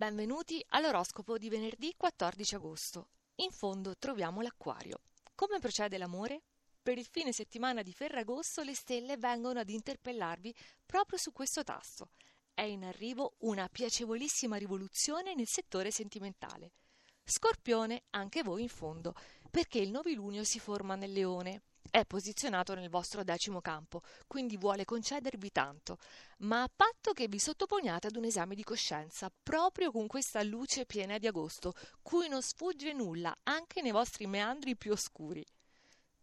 Benvenuti all'oroscopo di venerdì 14 agosto. In fondo troviamo l'acquario. Come procede l'amore? Per il fine settimana di Ferragosto le stelle vengono ad interpellarvi proprio su questo tasto. È in arrivo una piacevolissima rivoluzione nel settore sentimentale. Scorpione, anche voi in fondo, perché il novilunio si forma nel leone. È posizionato nel vostro decimo campo, quindi vuole concedervi tanto, ma a patto che vi sottoponiate ad un esame di coscienza, proprio con questa luce piena di agosto, cui non sfugge nulla, anche nei vostri meandri più oscuri.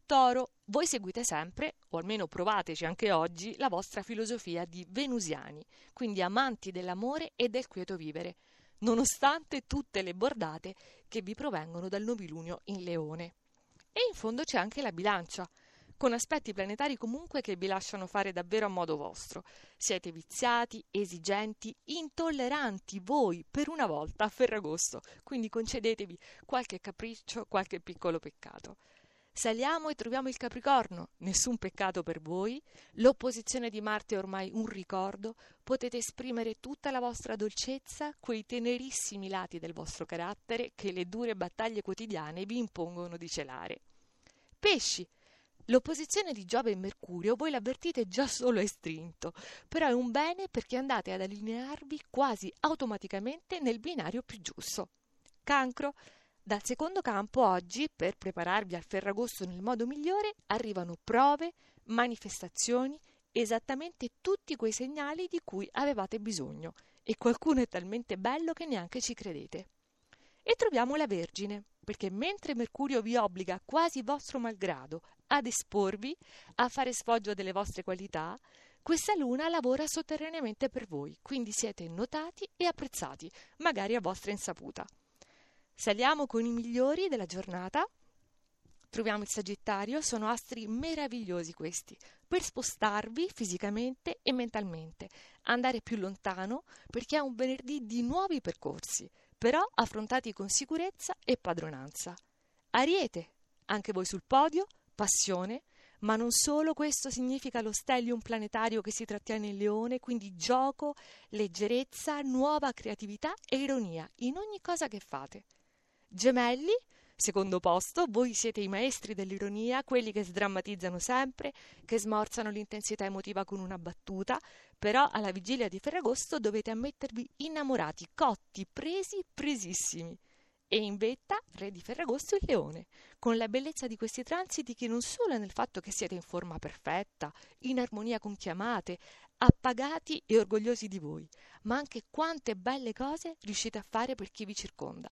Toro, voi seguite sempre, o almeno provateci anche oggi, la vostra filosofia di venusiani, quindi amanti dell'amore e del quieto vivere, nonostante tutte le bordate che vi provengono dal novilunio in leone. E in fondo c'è anche la bilancia, con aspetti planetari comunque che vi lasciano fare davvero a modo vostro. Siete viziati, esigenti, intolleranti voi per una volta a Ferragosto, quindi concedetevi qualche capriccio, qualche piccolo peccato. Saliamo e troviamo il Capricorno, nessun peccato per voi, l'opposizione di Marte è ormai un ricordo, potete esprimere tutta la vostra dolcezza, quei tenerissimi lati del vostro carattere che le dure battaglie quotidiane vi impongono di celare. Pesci. L'opposizione di Giove e Mercurio voi l'avvertite già solo estrinto, però è un bene perché andate ad allinearvi quasi automaticamente nel binario più giusto. Cancro. Dal secondo campo oggi, per prepararvi al Ferragosto nel modo migliore, arrivano prove, manifestazioni, esattamente tutti quei segnali di cui avevate bisogno, e qualcuno è talmente bello che neanche ci credete. E troviamo la Vergine, perché mentre Mercurio vi obbliga quasi vostro malgrado ad esporvi, a fare sfoggio delle vostre qualità, questa luna lavora sotterraneamente per voi, quindi siete notati e apprezzati, magari a vostra insaputa. Saliamo con i migliori della giornata. Troviamo il Sagittario, sono astri meravigliosi questi, per spostarvi fisicamente e mentalmente, andare più lontano perché è un venerdì di nuovi percorsi, però affrontati con sicurezza e padronanza. Ariete, anche voi sul podio, passione, ma non solo questo significa lo stellium planetario che si trattiene in leone, quindi gioco, leggerezza, nuova creatività e ironia in ogni cosa che fate. Gemelli, secondo posto, voi siete i maestri dell'ironia, quelli che sdrammatizzano sempre, che smorzano l'intensità emotiva con una battuta, però alla vigilia di Ferragosto dovete ammettervi innamorati, cotti, presi, presissimi. E in vetta, re di Ferragosto il leone, con la bellezza di questi transiti che non solo è nel fatto che siete in forma perfetta, in armonia con chi amate, appagati e orgogliosi di voi, ma anche quante belle cose riuscite a fare per chi vi circonda.